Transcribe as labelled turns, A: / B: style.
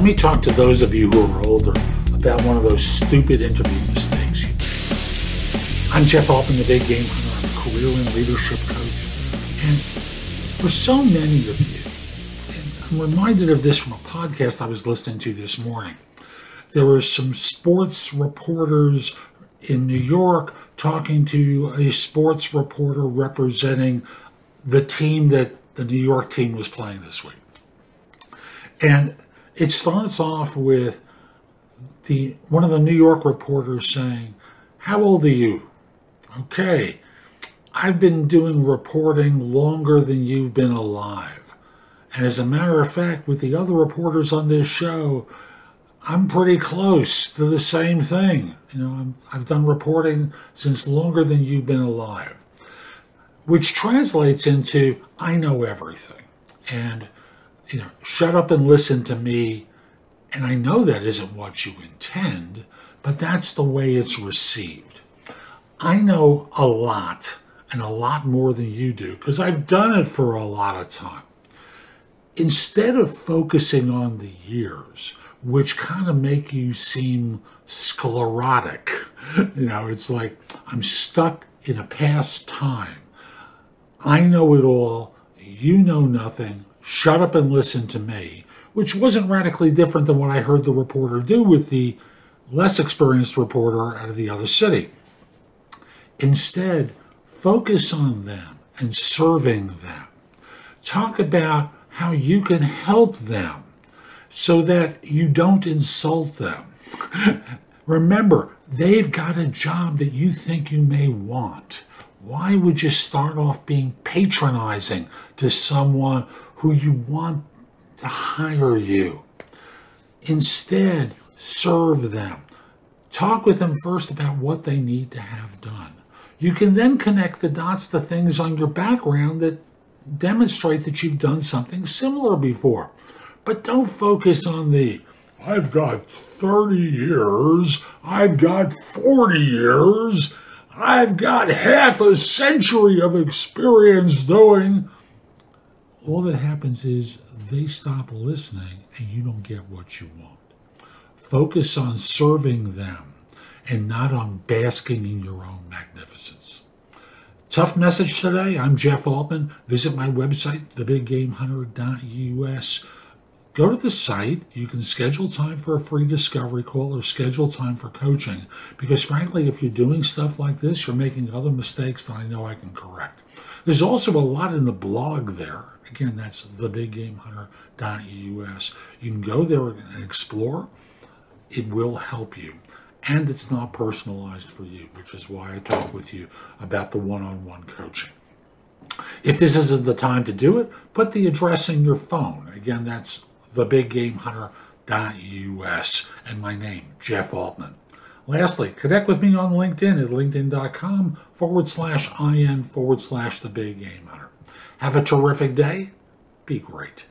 A: Let me talk to those of you who are older about one of those stupid interview mistakes you made. I'm Jeff Altman, the Big Game Hunter. I'm a career and leadership coach. And for so many of you, and I'm reminded of this from a podcast I was listening to this morning. There were some sports reporters in New York talking to a sports reporter representing the team that the New York team was playing this week. And it starts off with the one of the New York reporters saying, "How old are you?" Okay, I've been doing reporting longer than you've been alive. And as a matter of fact, with the other reporters on this show, I'm pretty close to the same thing. You know, i have done reporting since longer than you've been alive, which translates into I know everything. And you know, shut up and listen to me. And I know that isn't what you intend, but that's the way it's received. I know a lot and a lot more than you do because I've done it for a lot of time. Instead of focusing on the years, which kind of make you seem sclerotic, you know, it's like I'm stuck in a past time. I know it all, you know nothing, shut up and listen to me, which wasn't radically different than what I heard the reporter do with the less experienced reporter out of the other city. Instead, focus on them and serving them. Talk about how you can help them so that you don't insult them. Remember, they've got a job that you think you may want. Why would you start off being patronizing to someone who you want to hire you? Instead, serve them. Talk with them first about what they need to have done. You can then connect the dots to things on your background that demonstrate that you've done something similar before. But don't focus on the I've got 30 years, I've got 40 years, I've got half a century of experience doing. All that happens is they stop listening and you don't get what you want. Focus on serving them and not on basking in your own magnificence. Tough message today. I'm Jeff Altman. Visit my website, thebiggamehunter.us. Go to the site. You can schedule time for a free discovery call or schedule time for coaching. Because frankly, if you're doing stuff like this, you're making other mistakes that I know I can correct. There's also a lot in the blog there. Again, that's thebiggamehunter.us. You can go there and explore. It will help you. And it's not personalized for you, which is why I talk with you about the one on one coaching. If this isn't the time to do it, put the address in your phone. Again, that's thebiggamehunter.us and my name, Jeff Altman. Lastly, connect with me on LinkedIn at linkedin.com forward slash IN forward slash the big game hunter. Have a terrific day. Be great.